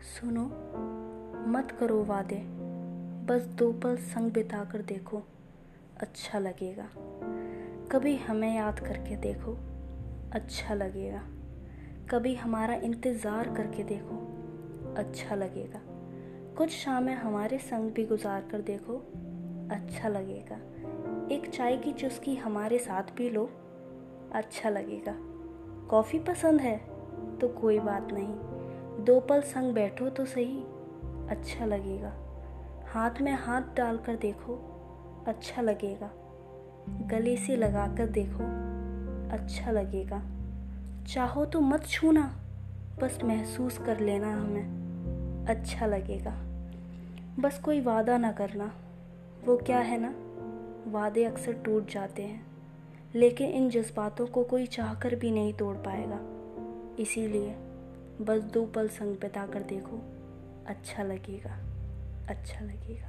सुनो, मत करो वादे, बस दो पल संग बिता कर देखो अच्छा लगेगा। कभी हमें याद करके देखो अच्छा लगेगा। कभी हमारा इंतज़ार करके देखो अच्छा लगेगा। कुछ शामें हमारे संग भी गुजार कर देखो अच्छा लगेगा। एक चाय की चुस्की हमारे साथ पी लो अच्छा लगेगा। कॉफ़ी पसंद है तो कोई बात नहीं। दो पल संग बैठो तो सही अच्छा लगेगा। हाथ में हाथ डालकर देखो अच्छा लगेगा। गले से लगा कर देखो अच्छा लगेगा। चाहो तो मत छूना, बस महसूस कर लेना हमें अच्छा लगेगा। बस कोई वादा ना करना, वो क्या है ना? वादे अक्सर टूट जाते हैं, लेकिन इन जज्बातों को कोई चाह कर भी नहीं तोड़ पाएगा। इसीलिए बस दो पल संग बिता कर देखो। अच्छा लगेगा। अच्छा लगेगा।